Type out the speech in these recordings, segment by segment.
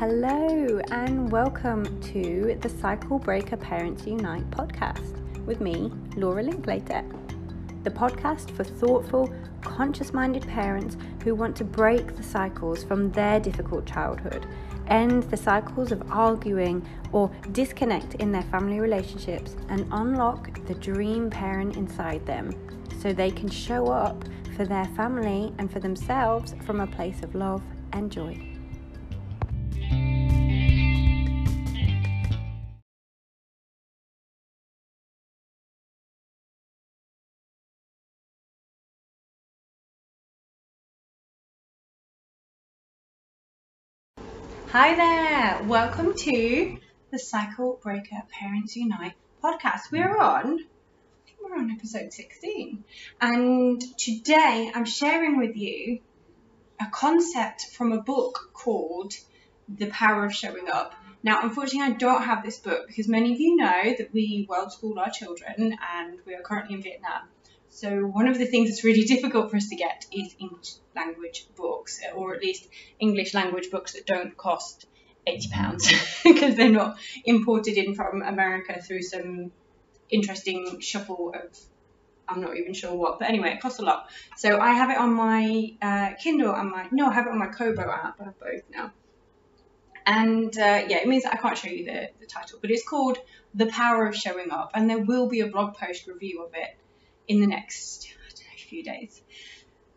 Hello, and welcome to the Cycle Breaker Parents Unite podcast with me, Laura Linklater. The podcast for thoughtful, conscious minded parents who want to break the cycles from their difficult childhood, end the cycles of arguing or disconnect in their family relationships, and unlock the dream parent inside them so they can show up for their family and for themselves from a place of love and joy. Hi there, welcome to the Cycle Breaker Parents Unite podcast. We're on, I think we're on episode 16, and today I'm sharing with you a concept from a book called The Power of Showing Up. Now, unfortunately, I don't have this book because many of you know that we world school our children and we are currently in Vietnam. So one of the things that's really difficult for us to get is English language books, or at least English language books that don't cost eighty pounds because they're not imported in from America through some interesting shuffle of I'm not even sure what, but anyway, it costs a lot. So I have it on my uh, Kindle and my no, I have it on my Kobo app. I have both now. And uh, yeah, it means that I can't show you the, the title, but it's called The Power of Showing Up, and there will be a blog post review of it in the next know, few days.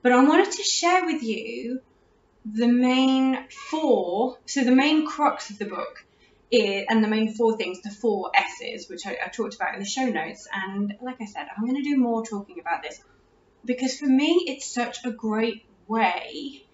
But I wanted to share with you the main four, so the main crux of the book is, and the main four things, the four S's, which I, I talked about in the show notes. And like I said, I'm going to do more talking about this because for me, it's such a great way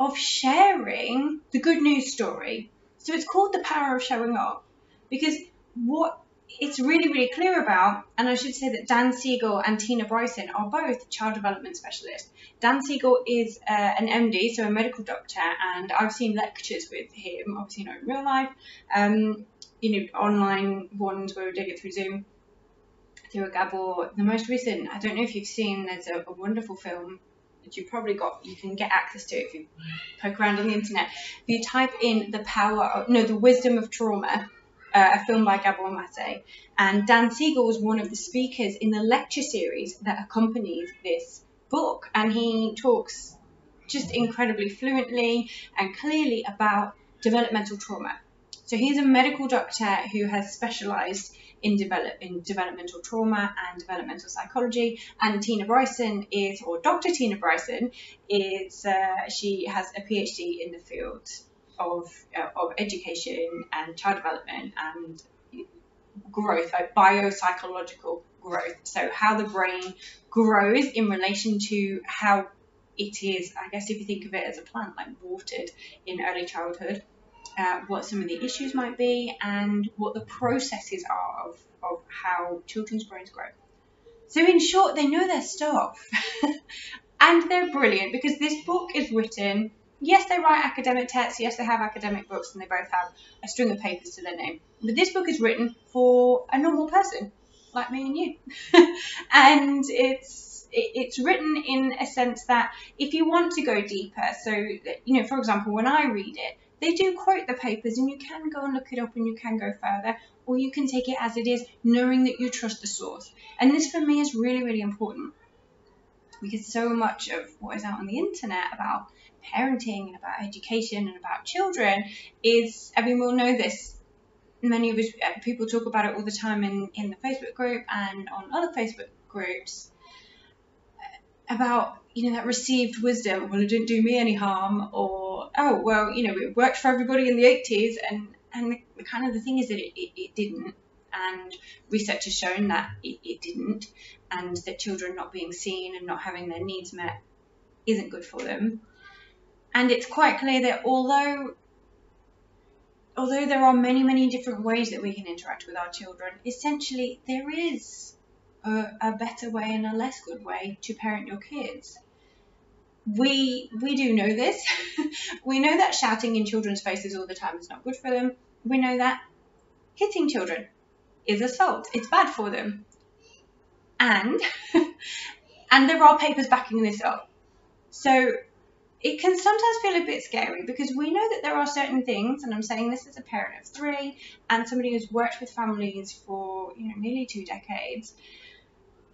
of sharing the good news story. So it's called the power of showing up because what it's really, really clear about, and I should say that Dan Siegel and Tina Bryson are both child development specialists. Dan Siegel is uh, an MD, so a medical doctor, and I've seen lectures with him, obviously not in real life, um, you know, online ones where we did it through Zoom, through a Gabor. The most recent, I don't know if you've seen, there's a, a wonderful film that you probably got, you can get access to if you poke around on the internet. If you type in the power of, no, the wisdom of trauma, uh, a film by Gabor Mate. And Dan Siegel was one of the speakers in the lecture series that accompanies this book. And he talks just incredibly fluently and clearly about developmental trauma. So he's a medical doctor who has specialized in, develop, in developmental trauma and developmental psychology. And Tina Bryson is, or Dr. Tina Bryson is, uh, she has a PhD in the field of, uh, of education and child development and growth, like biopsychological growth. So, how the brain grows in relation to how it is, I guess, if you think of it as a plant, like watered in early childhood, uh, what some of the issues might be, and what the processes are of, of how children's brains grow. So, in short, they know their stuff. and they're brilliant because this book is written yes, they write academic texts, yes, they have academic books, and they both have a string of papers to their name. But this book is written for a normal person like me and you, and it's it's written in a sense that if you want to go deeper, so you know, for example, when I read it, they do quote the papers, and you can go and look it up, and you can go further, or you can take it as it is, knowing that you trust the source. And this for me is really, really important because so much of what is out on the internet about parenting and about education and about children is, I mean, we'll know this. Many of us, uh, people talk about it all the time in, in the Facebook group and on other Facebook groups about, you know, that received wisdom. Well, it didn't do me any harm, or, oh, well, you know, it worked for everybody in the 80s. And, and the, kind of the thing is that it, it, it didn't and research has shown that it, it, didn't, and that children not being seen and not having their needs met isn't good for them. And it's quite clear that although although there are many, many different ways that we can interact with our children, essentially there is a, a better way and a less good way to parent your kids. We we do know this. we know that shouting in children's faces all the time is not good for them. We know that hitting children is assault. It's bad for them. And and there are papers backing this up. So it can sometimes feel a bit scary because we know that there are certain things, and I'm saying this as a parent of three and somebody who's worked with families for you know nearly two decades,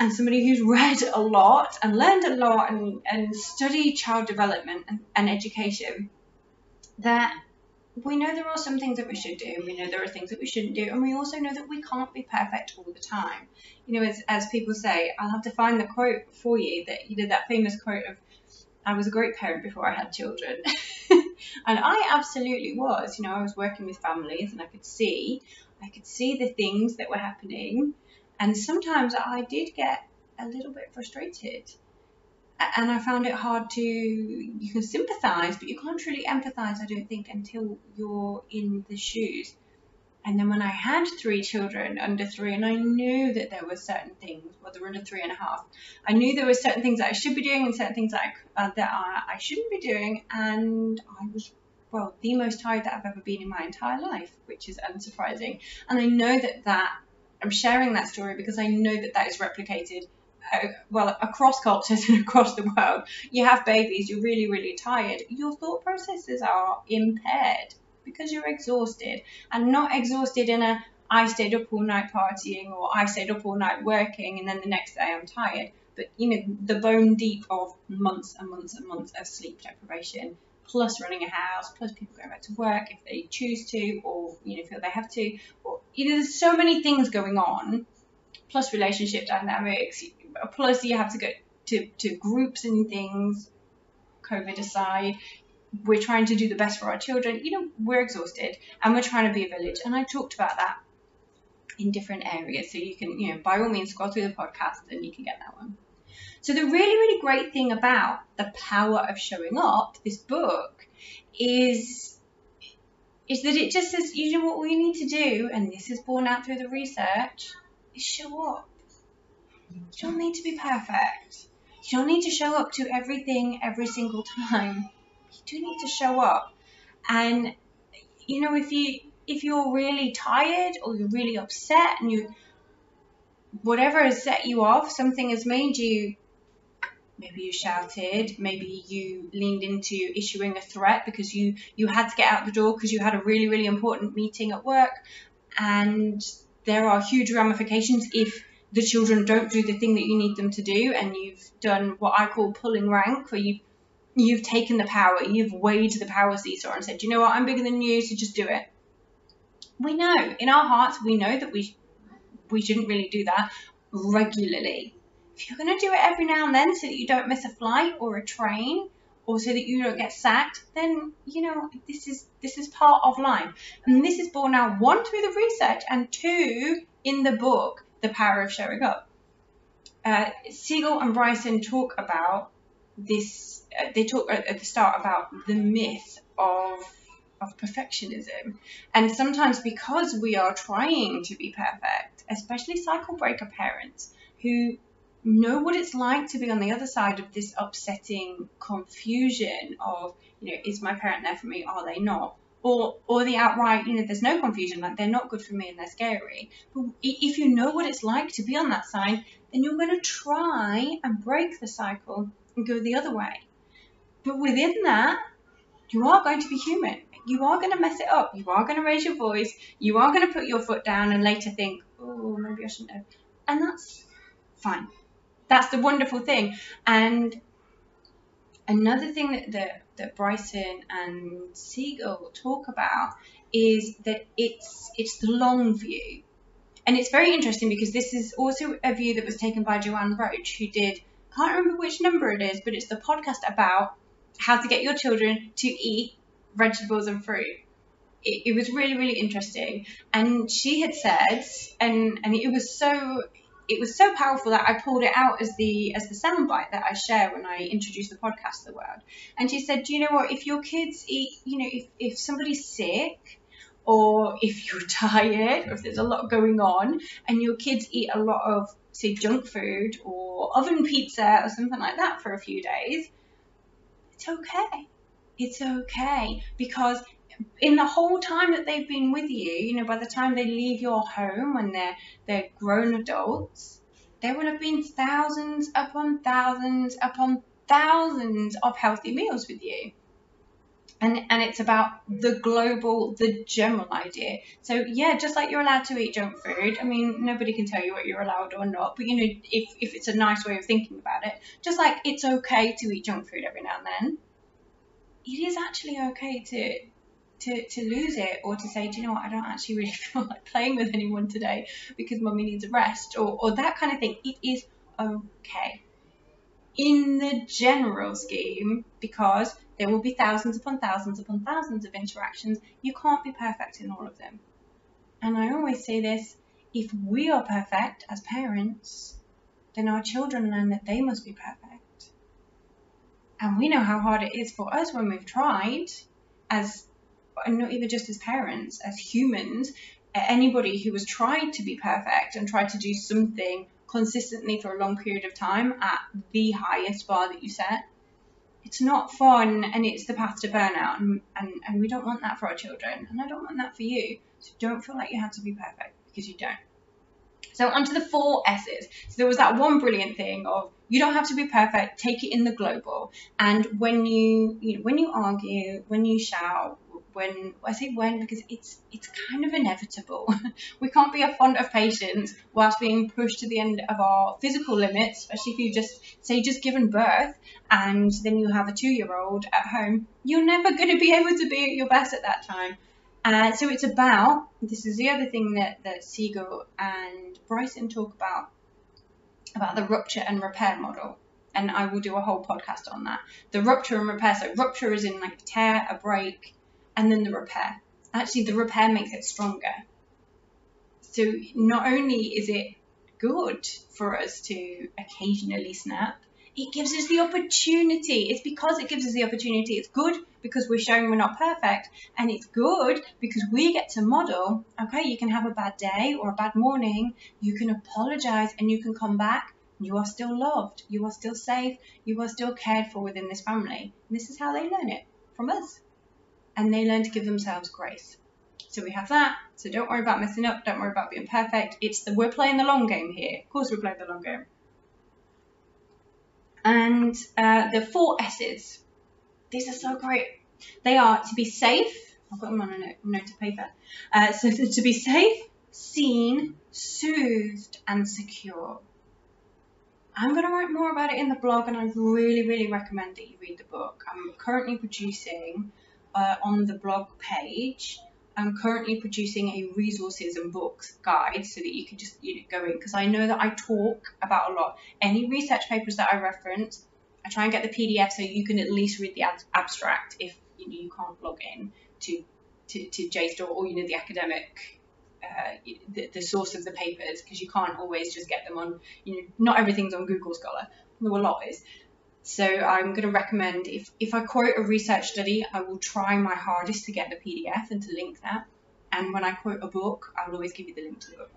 and somebody who's read a lot and learned a lot and, and studied child development and, and education, that we know there are some things that we should do, we know there are things that we shouldn't do, and we also know that we can't be perfect all the time. You know, as, as people say, I'll have to find the quote for you that you did that famous quote of, I was a great parent before I had children. and I absolutely was. You know, I was working with families and I could see, I could see the things that were happening. And sometimes I did get a little bit frustrated and I found it hard to. You can sympathise, but you can't really empathise. I don't think until you're in the shoes. And then when I had three children under three, and I knew that there were certain things, well, they were under three and a half. I knew there were certain things that I should be doing and certain things that I, uh, that I, I shouldn't be doing, and I was well the most tired that I've ever been in my entire life, which is unsurprising. And I know that that I'm sharing that story because I know that that is replicated uh, well, across cultures and across the world, you have babies, you're really, really tired, your thought processes are impaired because you're exhausted and not exhausted in a I stayed up all night partying or I stayed up all night working and then the next day I'm tired. But you know, the bone deep of months and months and months of sleep deprivation, plus running a house, plus people going back to work if they choose to or you know feel they have to. Or you know, there's so many things going on, plus relationship dynamics, plus you have to go to, to groups and things, COVID aside. We're trying to do the best for our children. You know, we're exhausted and we're trying to be a village. And I talked about that in different areas. So you can, you know, by all means, scroll through the podcast and you can get that one. So the really, really great thing about the power of showing up, this book, is is that it just says, you know what we need to do, and this is borne out through the research, is show up. You don't need to be perfect. You don't need to show up to everything every single time. Do need to show up. And you know, if you if you're really tired or you're really upset and you whatever has set you off, something has made you maybe you shouted, maybe you leaned into issuing a threat because you you had to get out the door because you had a really really important meeting at work and there are huge ramifications if the children don't do the thing that you need them to do, and you've done what I call pulling rank, where you've you've taken the power, you've weighed the power seesaw and said, you know what, I'm bigger than you, so just do it. We know in our hearts, we know that we we shouldn't really do that regularly. If you're going to do it every now and then so that you don't miss a flight or a train or so that you don't get sacked, then you know this is this is part of life, and this is borne out one through the research and two in the book the power of showing up. Uh, Siegel and Bryson talk about this. Uh, they talk at the start about the myth of of perfectionism, and sometimes because we are trying to be perfect, especially cycle breaker parents who know what it's like to be on the other side of this upsetting confusion of you know is my parent there for me are they not or or the outright, you know, there's no confusion, like they're not good for me and they're scary. But if you know what it's like to be on that side, then you're going to try and break the cycle and go the other way. But within that, you are going to be human. You are going to mess it up. You are going to raise your voice. You are going to put your foot down and later think, oh, maybe I shouldn't have. And that's fine. That's the wonderful thing. And another thing that, that that Bryson and Siegel talk about is that it's it's the long view. And it's very interesting because this is also a view that was taken by Joanne Roach, who did can't remember which number it is, but it's the podcast about how to get your children to eat vegetables and fruit. It, it was really, really interesting. And she had said, and, and it was so it was so powerful that I pulled it out as the as the soundbite that I share when I introduce the podcast to the world. And she said, Do you know what? If your kids eat, you know, if, if somebody's sick or if you're tired or if there's a lot going on and your kids eat a lot of say junk food or oven pizza or something like that for a few days, it's okay. It's okay because in the whole time that they've been with you, you know, by the time they leave your home when they're they're grown adults, there will have been thousands upon thousands upon thousands of healthy meals with you. And, and it's about the global, the general idea. So yeah, just like you're allowed to eat junk food. I mean, nobody can tell you what you're allowed or not. But you know, if, if it's a nice way of thinking about it, just like it's okay to eat junk food every now and then, it is actually okay to to, to lose it or to say, do you know what, I don't actually really feel like playing with anyone today because mummy needs a rest or, or that kind of thing. It is okay in the general scheme because there will be thousands upon thousands upon thousands of interactions. You can't be perfect in all of them. And I always say this if we are perfect as parents, then our children learn that they must be perfect. And we know how hard it is for us when we've tried, as not even just as parents, as humans, anybody who has tried to be perfect and tried to do something consistently for a long period of time at the highest bar that you set, it's not fun and it's the path to burnout. And, and, and we don't want that for our children. And I don't want that for you. So don't feel like you have to be perfect because you don't. So onto the four S's. So there was that one brilliant thing of you don't have to be perfect. Take it in the global. And when you, you know, when you argue, when you shout, when I say when because it's it's kind of inevitable. we can't be a font of patience whilst being pushed to the end of our physical limits, especially if you just say just given birth and then you have a two year old at home. You're never going to be able to be at your best at that time. Uh, so it's about this is the other thing that that Siegel and Bryson talk about about the rupture and repair model and I will do a whole podcast on that. The rupture and repair. So rupture is in like a tear, a break, and then the repair. Actually, the repair makes it stronger. So not only is it good for us to occasionally snap, it gives us the opportunity. It's because it gives us the opportunity. It's good because we're showing we're not perfect, and it's good because we get to model. Okay, you can have a bad day or a bad morning. You can apologize and you can come back. You are still loved. You are still safe. You are still cared for within this family. And this is how they learn it from us and they learn to give themselves grace. So we have that. So don't worry about messing up. Don't worry about being perfect. It's the we're playing the long game here. Of course, we're playing the long game. And uh, the four S's. These are so great. They are to be safe. I've got them on a note, note of paper. Uh, so to be safe, seen, soothed, and secure. I'm going to write more about it in the blog, and I really, really recommend that you read the book. I'm currently producing uh, on the blog page. I'm currently producing a resources and books guide so that you can just you know, go in because I know that I talk about a lot. Any research papers that I reference, I try and get the PDF so you can at least read the ab- abstract if you, know, you can't log in to to, to JSTOR or you know the academic uh, the, the source of the papers because you can't always just get them on you know not everything's on Google Scholar. Though a lot is. So I'm going to recommend if, if I quote a research study, I will try my hardest to get the PDF and to link that. And when I quote a book, I will always give you the link to the book.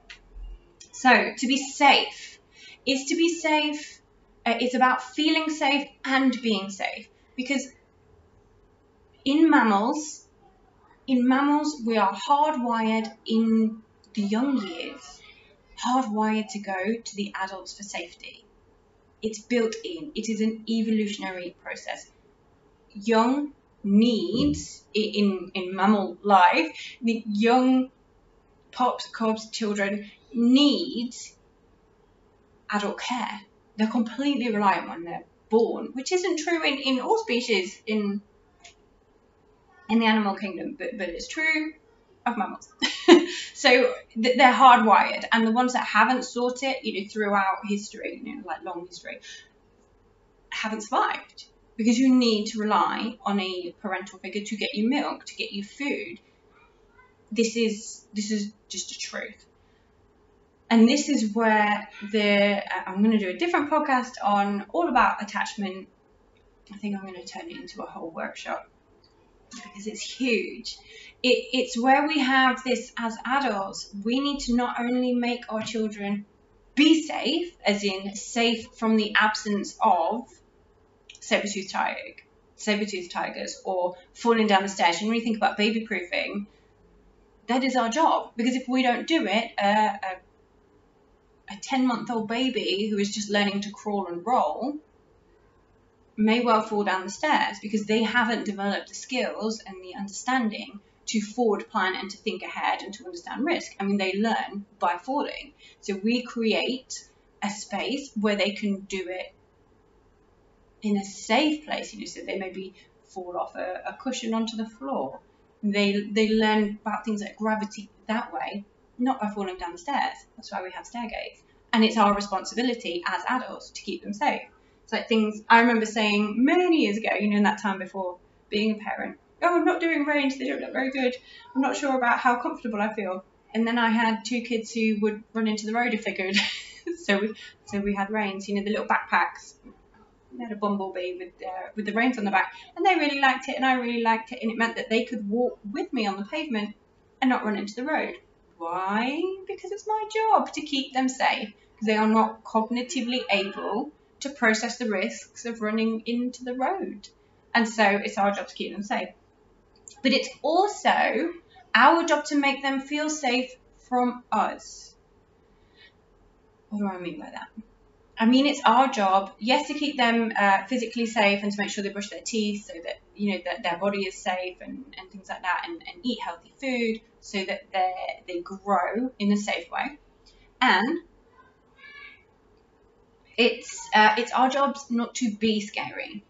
So to be safe is to be safe. Uh, it's about feeling safe and being safe because in mammals, in mammals, we are hardwired in the young years, hardwired to go to the adults for safety. It's built in. It is an evolutionary process. Young needs in in mammal life, the young pups, cubs, children need adult care. They're completely reliant when they're born, which isn't true in, in all species in in the animal kingdom, but, but it's true of mammals. so they're hardwired, and the ones that haven't sought it, you know, throughout history, you know, like long history, haven't survived because you need to rely on a parental figure to get you milk, to get you food. This is this is just a truth. And this is where the uh, I'm going to do a different podcast on all about attachment. I think I'm going to turn it into a whole workshop because it's huge. It, it's where we have this as adults. We need to not only make our children be safe, as in safe from the absence of saber-toothed tiger, saber-toothed tigers or falling down the stairs. And when you think about baby proofing, that is our job because if we don't do it, uh, a, a 10 month old baby who is just learning to crawl and roll may well fall down the stairs because they haven't developed the skills and the understanding to forward plan and to think ahead and to understand risk. I mean, they learn by falling. So we create a space where they can do it in a safe place. You know, so they maybe fall off a, a cushion onto the floor. They they learn about things like gravity that way, not by falling down the stairs. That's why we have stair gates. And it's our responsibility as adults to keep them safe. It's like things I remember saying many years ago, you know, in that time before being a parent. Oh, I'm not doing range, they don't look very good. I'm not sure about how comfortable I feel. And then I had two kids who would run into the road if they could. so we so we had reins, you know, the little backpacks. We had a bumblebee with uh, with the reins on the back, and they really liked it, and I really liked it, and it meant that they could walk with me on the pavement and not run into the road. Why? Because it's my job to keep them safe. Because they are not cognitively able to process the risks of running into the road. And so it's our job to keep them safe. But it's also our job to make them feel safe from us. What do I mean by that? I mean, it's our job, yes, to keep them uh, physically safe and to make sure they brush their teeth so that, you know, that their body is safe and, and things like that and, and eat healthy food so that they they grow in a safe way. And it's, uh, it's our jobs not to be scary.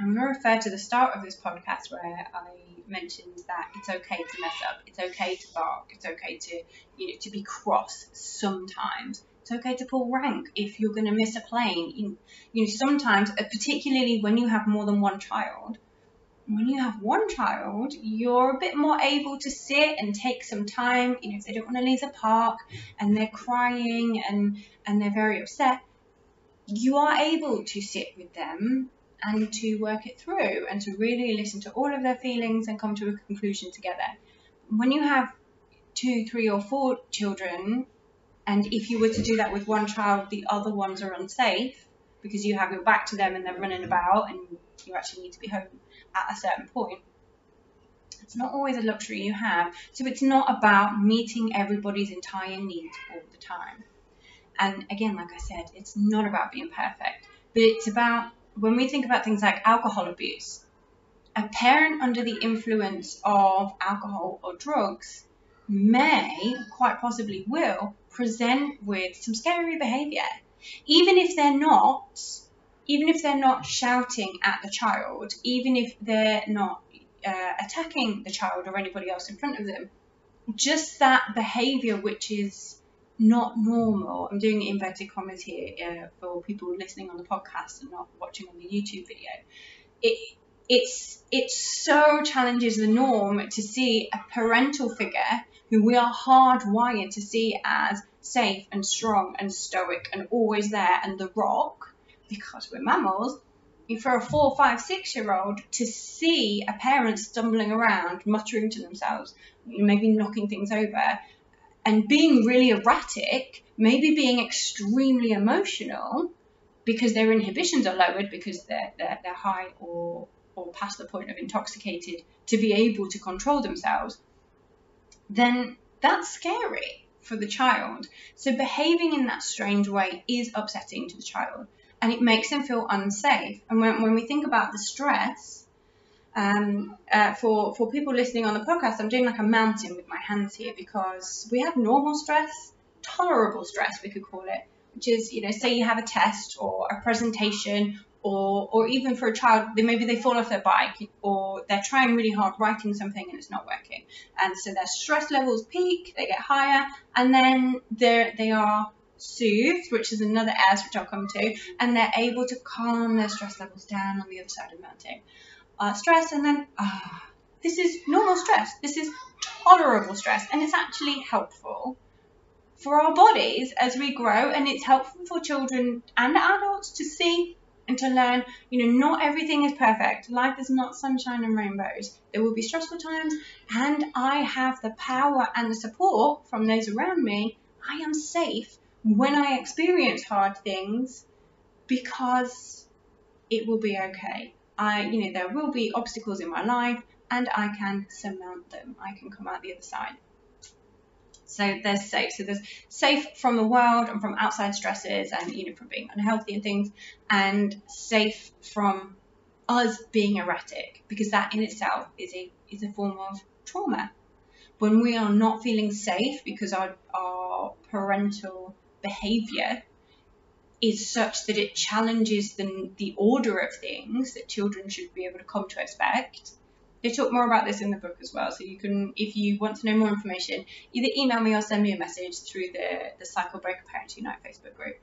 I'm going to refer to the start of this podcast where I mentioned that it's okay to mess up, it's okay to bark, it's okay to you know to be cross sometimes. It's okay to pull rank if you're going to miss a plane. You, you know sometimes, uh, particularly when you have more than one child, when you have one child, you're a bit more able to sit and take some time. You know, if they don't want to leave the park and they're crying and and they're very upset, you are able to sit with them and to work it through and to really listen to all of their feelings and come to a conclusion together. When you have two, three, or four children, and if you were to do that with one child, the other ones are unsafe because you have your back to them and they're running about and you actually need to be home at a certain point. It's not always a luxury you have. So it's not about meeting everybody's entire needs all the time. And again, like I said, it's not about being perfect, but it's about when we think about things like alcohol abuse, a parent under the influence of alcohol or drugs may, quite possibly will, present with some scary behavior. Even if they're not, even if they're not shouting at the child, even if they're not uh, attacking the child or anybody else in front of them, just that behavior which is not normal. I'm doing inverted commas here uh, for people listening on the podcast and not watching on the YouTube video. It it's it so challenges the norm to see a parental figure who we are hardwired to see as safe and strong and stoic and always there and the rock because we're mammals for a four, five, six year old to see a parent stumbling around, muttering to themselves, maybe knocking things over, and being really erratic, maybe being extremely emotional because their inhibitions are lowered because they're, they're, they're high or, or past the point of intoxicated to be able to control themselves, then that's scary for the child. So behaving in that strange way is upsetting to the child and it makes them feel unsafe. And when, when we think about the stress, um, uh, for for people listening on the podcast, I'm doing like a mountain with my hands here because we have normal stress, tolerable stress, we could call it, which is you know, say you have a test or a presentation, or or even for a child, they maybe they fall off their bike or they're trying really hard writing something and it's not working, and so their stress levels peak, they get higher, and then they they are soothed, which is another S which I'll come to, and they're able to calm their stress levels down on the other side of the mountain uh, stress, and then ah, this is normal stress. This is tolerable stress, and it's actually helpful for our bodies as we grow, and it's helpful for children and adults to see and to learn. You know, not everything is perfect. Life is not sunshine and rainbows. There will be stressful times, and I have the power and the support from those around me. I am safe when I experience hard things because it will be okay. I, you know, there will be obstacles in my life and I can surmount them. I can come out the other side. So there's safe. So there's safe from the world and from outside stresses and you know from being unhealthy and things, and safe from us being erratic because that in itself is a is a form of trauma. When we are not feeling safe because our our parental behavior is such that it challenges the, the order of things that children should be able to come to expect. They talk more about this in the book as well, so you can, if you want to know more information, either email me or send me a message through the the Cycle Breaker Parents Unite Facebook group.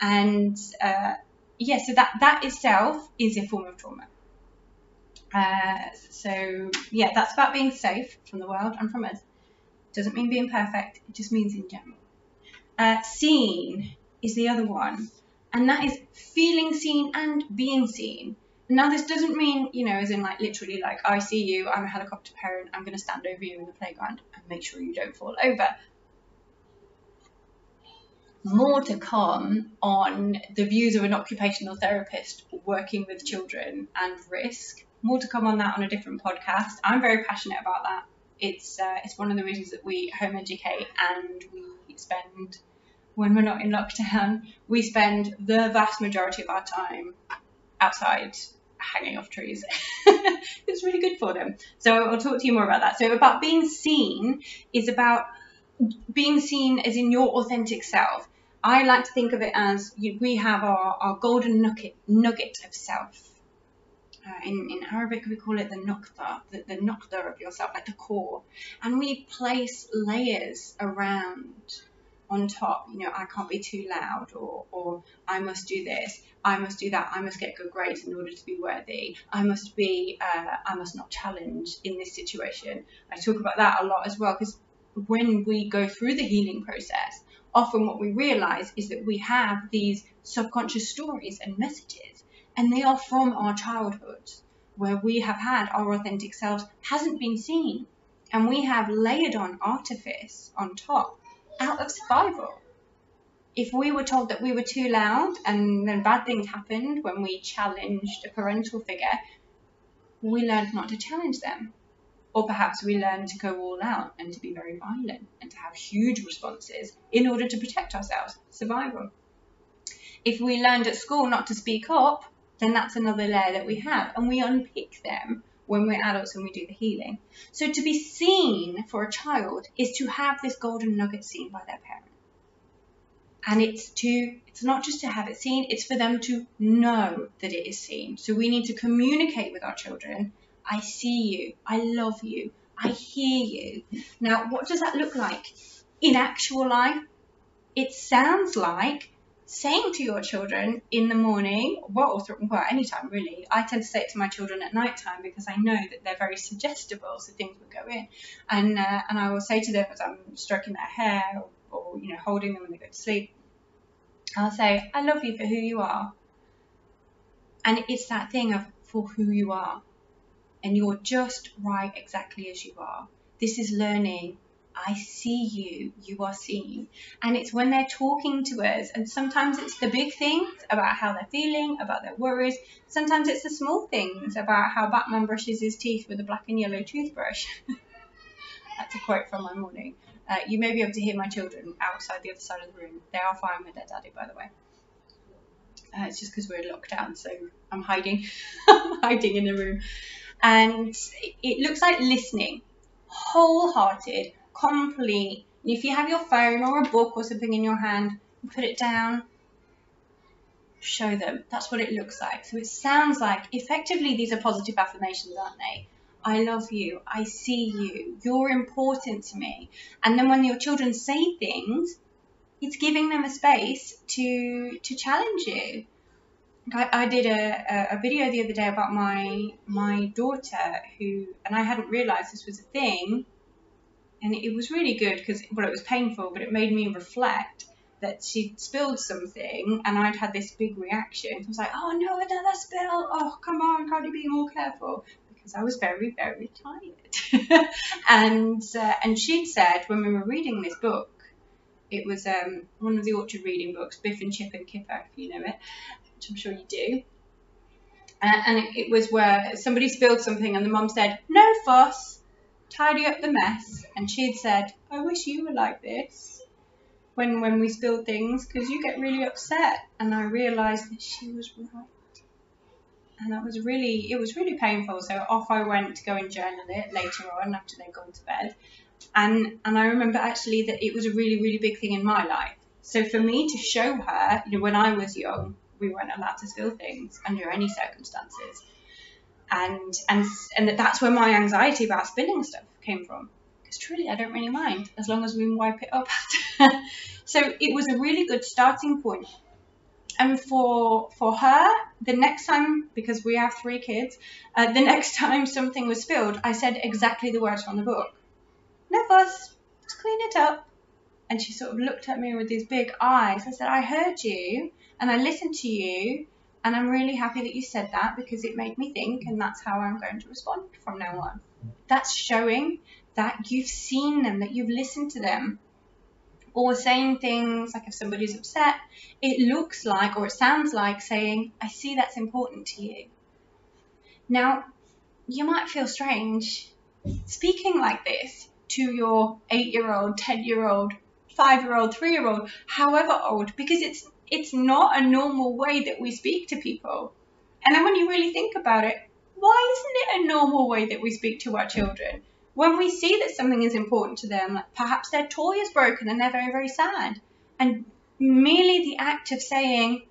And uh, yeah, so that that itself is a form of trauma. Uh, so yeah, that's about being safe from the world and from us. It doesn't mean being perfect. It just means in general. Uh, seen is the other one, and that is feeling seen and being seen. Now, this doesn't mean, you know, as in like literally, like, I see you, I'm a helicopter parent, I'm going to stand over you in the playground and make sure you don't fall over. More to come on the views of an occupational therapist working with children and risk. More to come on that on a different podcast. I'm very passionate about that. It's uh, it's one of the reasons that we home educate and we spend when we're not in lockdown, we spend the vast majority of our time outside hanging off trees. it's really good for them. So I'll talk to you more about that. So about being seen is about being seen as in your authentic self. I like to think of it as we have our, our golden nugget, nugget of self. Uh, in, in Arabic, we call it the nukta, the, the nukta of yourself, like the core. And we place layers around on top, you know, I can't be too loud or, or I must do this, I must do that, I must get good grades in order to be worthy, I must be, uh, I must not challenge in this situation. I talk about that a lot as well because when we go through the healing process, often what we realize is that we have these subconscious stories and messages, and they are from our childhood where we have had our authentic selves hasn't been seen. And we have layered on artifice on top out of survival. If we were told that we were too loud and then bad things happened when we challenged a parental figure, we learned not to challenge them. Or perhaps we learned to go all out and to be very violent and to have huge responses in order to protect ourselves, survival. If we learned at school not to speak up, then that's another layer that we have, and we unpick them when we're adults and we do the healing. So to be seen for a child is to have this golden nugget seen by their parent. And it's to it's not just to have it seen, it's for them to know that it is seen. So we need to communicate with our children. I see you, I love you, I hear you. Now, what does that look like in actual life? It sounds like saying to your children in the morning, well, well, anytime really. I tend to say it to my children at night time because I know that they're very suggestible, so things will go in. And uh, and I will say to them as I'm stroking their hair or, or you know holding them when they go to sleep, I'll say, I love you for who you are. And it's that thing of for who you are. And you're just right exactly as you are. This is learning I see you, you are seen. And it's when they're talking to us, and sometimes it's the big things about how they're feeling, about their worries. Sometimes it's the small things about how Batman brushes his teeth with a black and yellow toothbrush. That's a quote from my morning. Uh, you may be able to hear my children outside the other side of the room. They are fine with their daddy, by the way. Uh, it's just because we're locked down, so I'm hiding. I'm hiding in the room. And it looks like listening, wholehearted, complete. And If you have your phone or a book or something in your hand, put it down, show them. That's what it looks like. So it sounds like effectively these are positive affirmations, aren't they? I love you. I see you. You're important to me. And then when your children say things, it's giving them a space to to challenge you. I, I did a, a video the other day about my my daughter who, and I hadn't realised this was a thing and it was really good because well, it was painful, but it made me reflect that she'd spilled something and I'd had this big reaction. I was like, oh no, another spill! Oh come on, can't you be more careful? Because I was very, very tired. and uh, and she'd said when we were reading this book, it was um, one of the Orchard reading books, Biff and Chip and Kipper, if you know it, which I'm sure you do. Uh, and it, it was where somebody spilled something and the mum said, no fuss tidy up the mess, and she had said, I wish you were like this when when we spilled things because you get really upset. And I realized that she was right. And that was really it was really painful. So off I went to go and journal it later on after they'd gone to bed. And and I remember actually that it was a really really big thing in my life. So for me to show her you know when I was young we weren't allowed to spill things under any circumstances and and and that that's where my anxiety about spilling stuff came from. Because truly I don't really mind as long as we wipe it up so it was a really good starting point. And for for her the next time because we have three kids uh, the next time something was spilled i said exactly the words from the book. No fuss just clean it up. And she sort of looked at me with these big eyes i said i heard you and i listened to you and i'm really happy that you said that because it made me think and that's how i'm going to respond from now on that's showing that you've seen them that you've listened to them or saying things like if somebody's upset, it looks like or it sounds like saying, I see that's important to you. Now, you might feel strange speaking like this to your eight year old, 10 year old, five year old, three year old, however old, because it's it's not a normal way that we speak to people. And then when you really think about it, why isn't it a normal way that we speak to our children? when we see that something is important to them, perhaps their toy is broken and they're very, very sad, and merely the act of saying,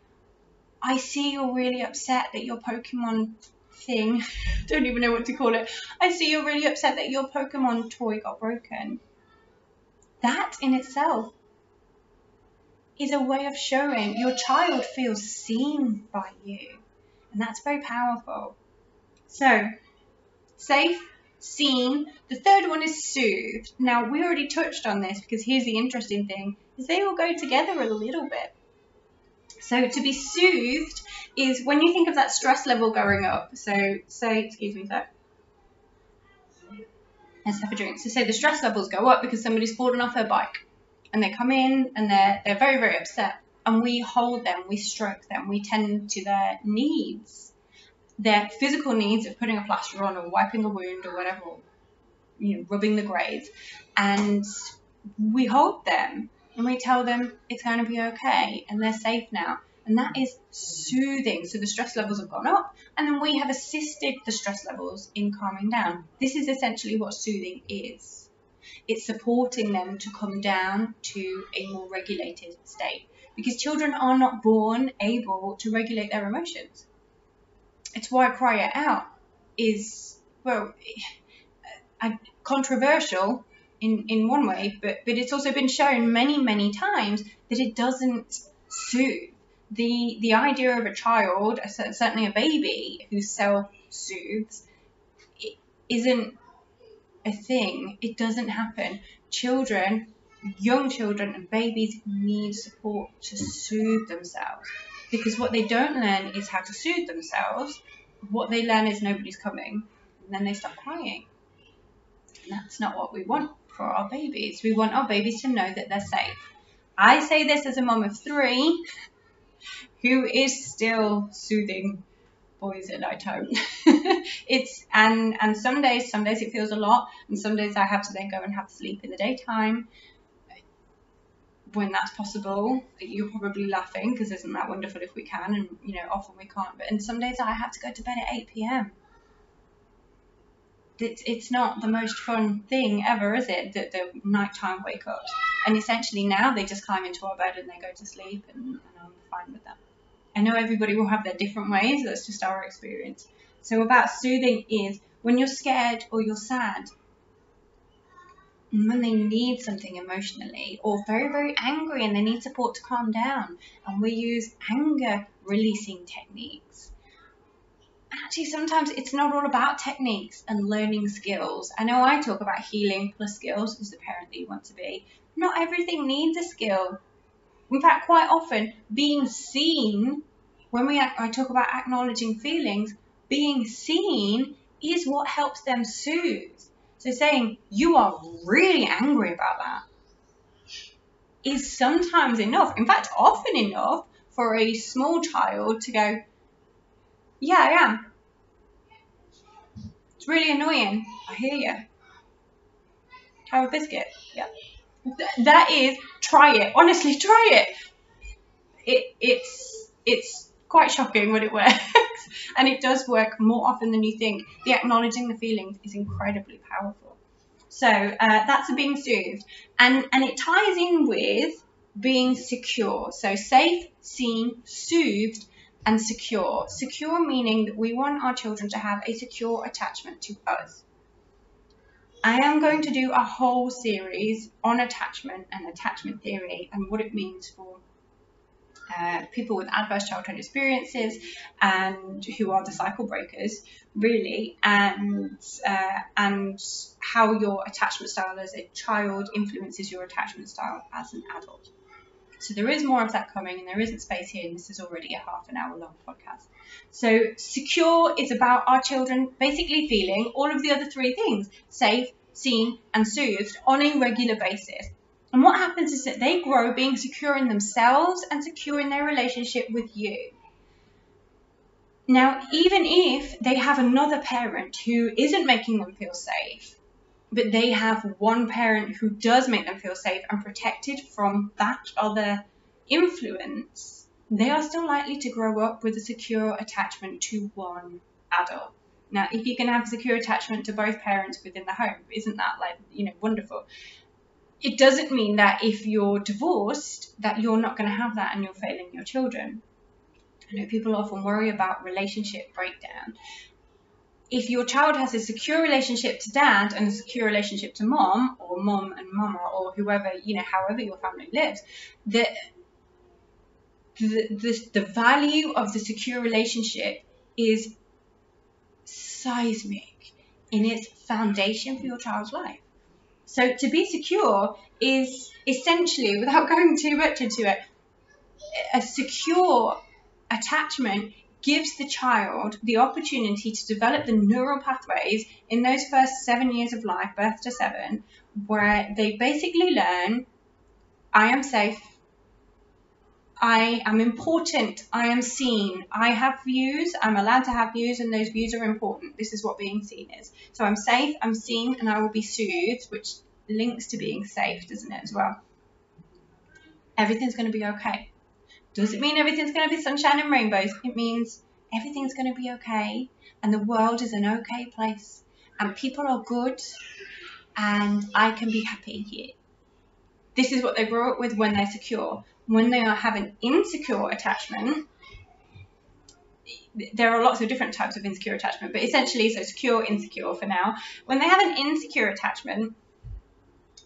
I see you're really upset that your Pokemon thing, don't even know what to call it, I see you're really upset that your Pokemon toy got broken. That in itself is a way of showing your child feels seen by you. And that's very powerful. So, safe, seen. The third one is soothed. Now, we already touched on this because here's the interesting thing, is they all go together a little bit. So to be soothed is when you think of that stress level going up. So say, excuse me, sir. let's have a drink. So say the stress levels go up because somebody's fallen off their bike and they come in and they're, they're very, very upset. And we hold them, we stroke them, we tend to their needs their physical needs of putting a plaster on or wiping a wound or whatever, you know, rubbing the graze, and we hold them and we tell them it's going to be okay and they're safe now. And that is soothing. So the stress levels have gone up, and then we have assisted the stress levels in calming down. This is essentially what soothing is. It's supporting them to come down to a more regulated state because children are not born able to regulate their emotions it's why cry it out is well controversial in in one way, but but it's also been shown many many times that it doesn't soothe. The the idea of a child, certainly a baby who self soothes, isn't a thing. It doesn't happen. Children, young children and babies need support to soothe themselves because what they don't learn is how to soothe themselves. What they learn is nobody's coming, and then they start crying. And that's not what we want for our babies. We want our babies to know that they're safe. I say this as a mom of three who is still soothing boys at night time. it's and and some days some days it feels a lot and some days I have to then go and have sleep in the daytime when that's possible. You're probably laughing because isn't that wonderful if we can, and you know often we can't. But and some days I have to go to bed at 8 p.m. It's, it's not the most fun thing ever, is it? The, the nighttime wake ups. And essentially now they just climb into our bed and they go to sleep, and, and I'm fine with that. I know everybody will have their different ways. That's just our experience. So about soothing is when you're scared or you're sad, when they need something emotionally or very, very angry and they need support to calm down. And we use anger releasing techniques. Actually, sometimes it's not all about techniques and learning skills. I know I talk about healing plus skills as the parent that you want to be. Not everything needs a skill. In fact, quite often, being seen, when we I talk about acknowledging feelings, being seen is what helps them soothe so saying you are really angry about that is sometimes enough, in fact, often enough for a small child to go, Yeah, I am. It's really annoying. I hear you. Have a biscuit. Th- that is, try it. Honestly, try it. It it's it's quite shocking when it works, and it does work more often than you think. The acknowledging the feelings is incredibly powerful. So uh, that's a being soothed, and and it ties in with being secure. So safe, seen, soothed, and secure. Secure meaning that we want our children to have a secure attachment to us. I am going to do a whole series on attachment and attachment theory and what it means for uh, people with adverse childhood experiences and who are the cycle breakers, really, and uh, and how your attachment style as a child influences your attachment style as an adult. So there is more of that coming, and there isn't space here, and this is already a half an hour long podcast. So secure is about our children basically feeling all of the other three things: safe, seen, and soothed on a regular basis. And what happens is that they grow being secure in themselves and secure in their relationship with you. Now, even if they have another parent who isn't making them feel safe, but they have one parent who does make them feel safe and protected from that other influence, they are still likely to grow up with a secure attachment to one adult. Now, if you can have a secure attachment to both parents within the home, isn't that like, you know, wonderful? it doesn't mean that if you're divorced that you're not going to have that and you're failing your children. I know people often worry about relationship breakdown. If your child has a secure relationship to dad and a secure relationship to mom, or mom and mama, or whoever, you know, however your family lives, the, the, the, the value of the secure relationship is seismic in its foundation for your child's life. So to be secure is essentially, without going too much into it, a secure attachment gives the child the opportunity to develop the neural pathways in those first seven years of life, birth to seven, where they basically learn I am safe, I am important, I am seen, I have views, I'm allowed to have views, and those views are important. This is what being seen is. So I'm safe, I'm seen, and I will be soothed, which links to being safe, doesn't it, as well? Everything's going to be okay. Does it mean everything's going to be sunshine and rainbows? It means everything's going to be okay, and the world is an okay place, and people are good, and I can be happy here. This is what they grow up with when they're secure when they have an insecure attachment, there are lots of different types of insecure attachment, but essentially, so secure, insecure for now. When they have an insecure attachment,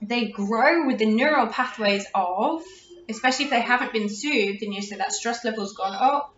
they grow with the neural pathways of, especially if they haven't been soothed, and you say that stress level's gone up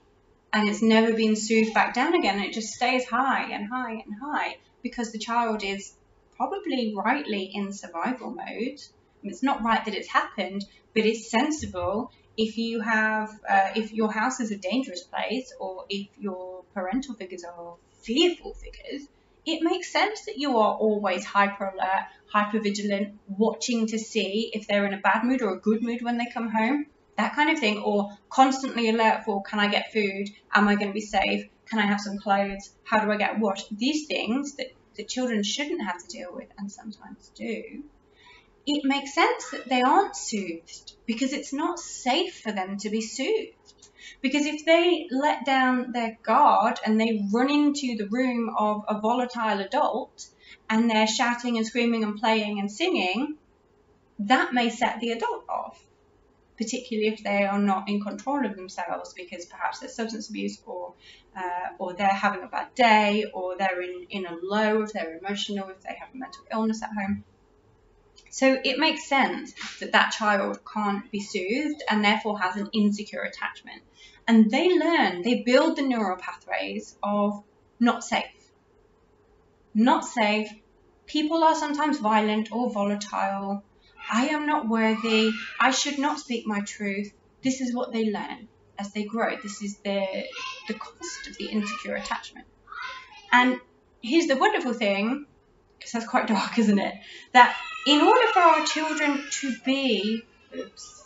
and it's never been soothed back down again, And it just stays high and high and high because the child is probably rightly in survival mode. It's not right that it's happened, but it's sensible if you have, uh, if your house is a dangerous place or if your parental figures are fearful figures, it makes sense that you are always hyper alert, hyper vigilant, watching to see if they're in a bad mood or a good mood when they come home, that kind of thing, or constantly alert for can I get food? Am I going to be safe? Can I have some clothes? How do I get washed? These things that, that children shouldn't have to deal with and sometimes do it makes sense that they aren't soothed because it's not safe for them to be soothed. Because if they let down their guard and they run into the room of a volatile adult and they're shouting and screaming and playing and singing, that may set the adult off, particularly if they are not in control of themselves because perhaps there's substance abuse or uh, or they're having a bad day or they're in, in a low if they're emotional, if they have a mental illness at home. So it makes sense that that child can't be soothed and therefore has an insecure attachment. And they learn, they build the neural pathways of not safe. Not safe. People are sometimes violent or volatile. I am not worthy. I should not speak my truth. This is what they learn as they grow. This is the, the cost of the insecure attachment. And here's the wonderful thing, because that's quite dark, isn't it? That in order for our children to be, oops,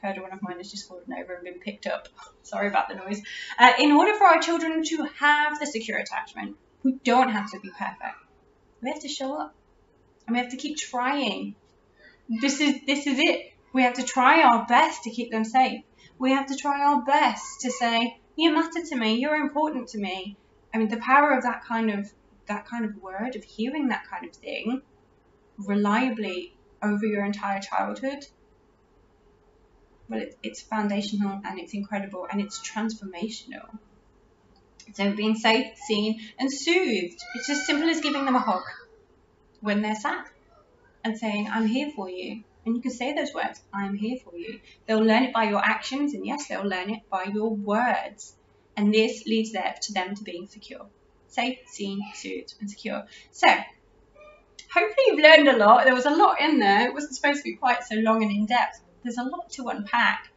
heard one of mine has just fallen over and been picked up. Sorry about the noise. Uh, in order for our children to have the secure attachment, we don't have to be perfect. We have to show up. and we have to keep trying. This is this is it. We have to try our best to keep them safe. We have to try our best to say, you matter to me, you're important to me. I mean, the power of that kind of that kind of word, of hearing that kind of thing reliably over your entire childhood, well, it, it's foundational and it's incredible and it's transformational. So being safe, seen, and soothed. It's as simple as giving them a hug when they're sad and saying, I'm here for you. And you can say those words, I'm here for you. They'll learn it by your actions, and yes, they'll learn it by your words. And this leads there to them to being secure. Safe, seen, soothed, and secure. So, hopefully you've learned a lot. There was a lot in there. It wasn't supposed to be quite so long and in depth. There's a lot to unpack.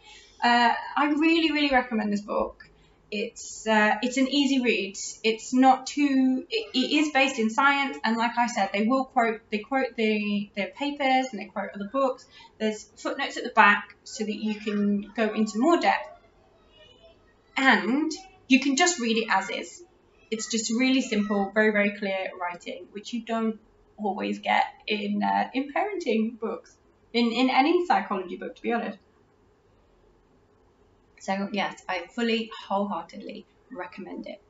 Uh, I really, really recommend this book. It's uh, it's an easy read. It's not too. It, it is based in science, and like I said, they will quote they quote the their papers and they quote other books. There's footnotes at the back so that you can go into more depth, and you can just read it as is. It's just really simple, very very clear writing, which you don't always get in uh, in parenting books, in in any psychology book, to be honest. So yes, I fully, wholeheartedly recommend it.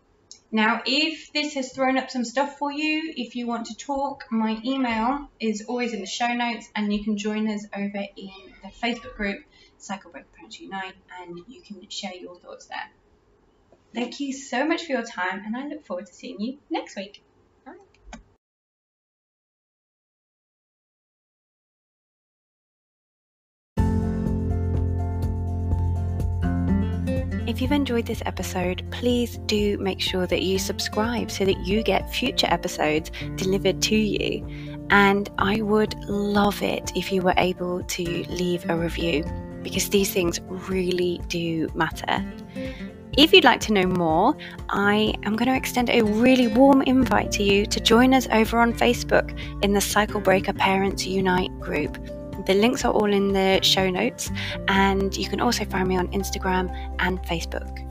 Now, if this has thrown up some stuff for you, if you want to talk, my email is always in the show notes, and you can join us over in the Facebook group Cycle Breaker Parents Unite, and you can share your thoughts there. Thank you so much for your time, and I look forward to seeing you next week. If you've enjoyed this episode, please do make sure that you subscribe so that you get future episodes delivered to you. And I would love it if you were able to leave a review because these things really do matter. If you'd like to know more, I am going to extend a really warm invite to you to join us over on Facebook in the Cycle Breaker Parents Unite group. The links are all in the show notes, and you can also find me on Instagram and Facebook.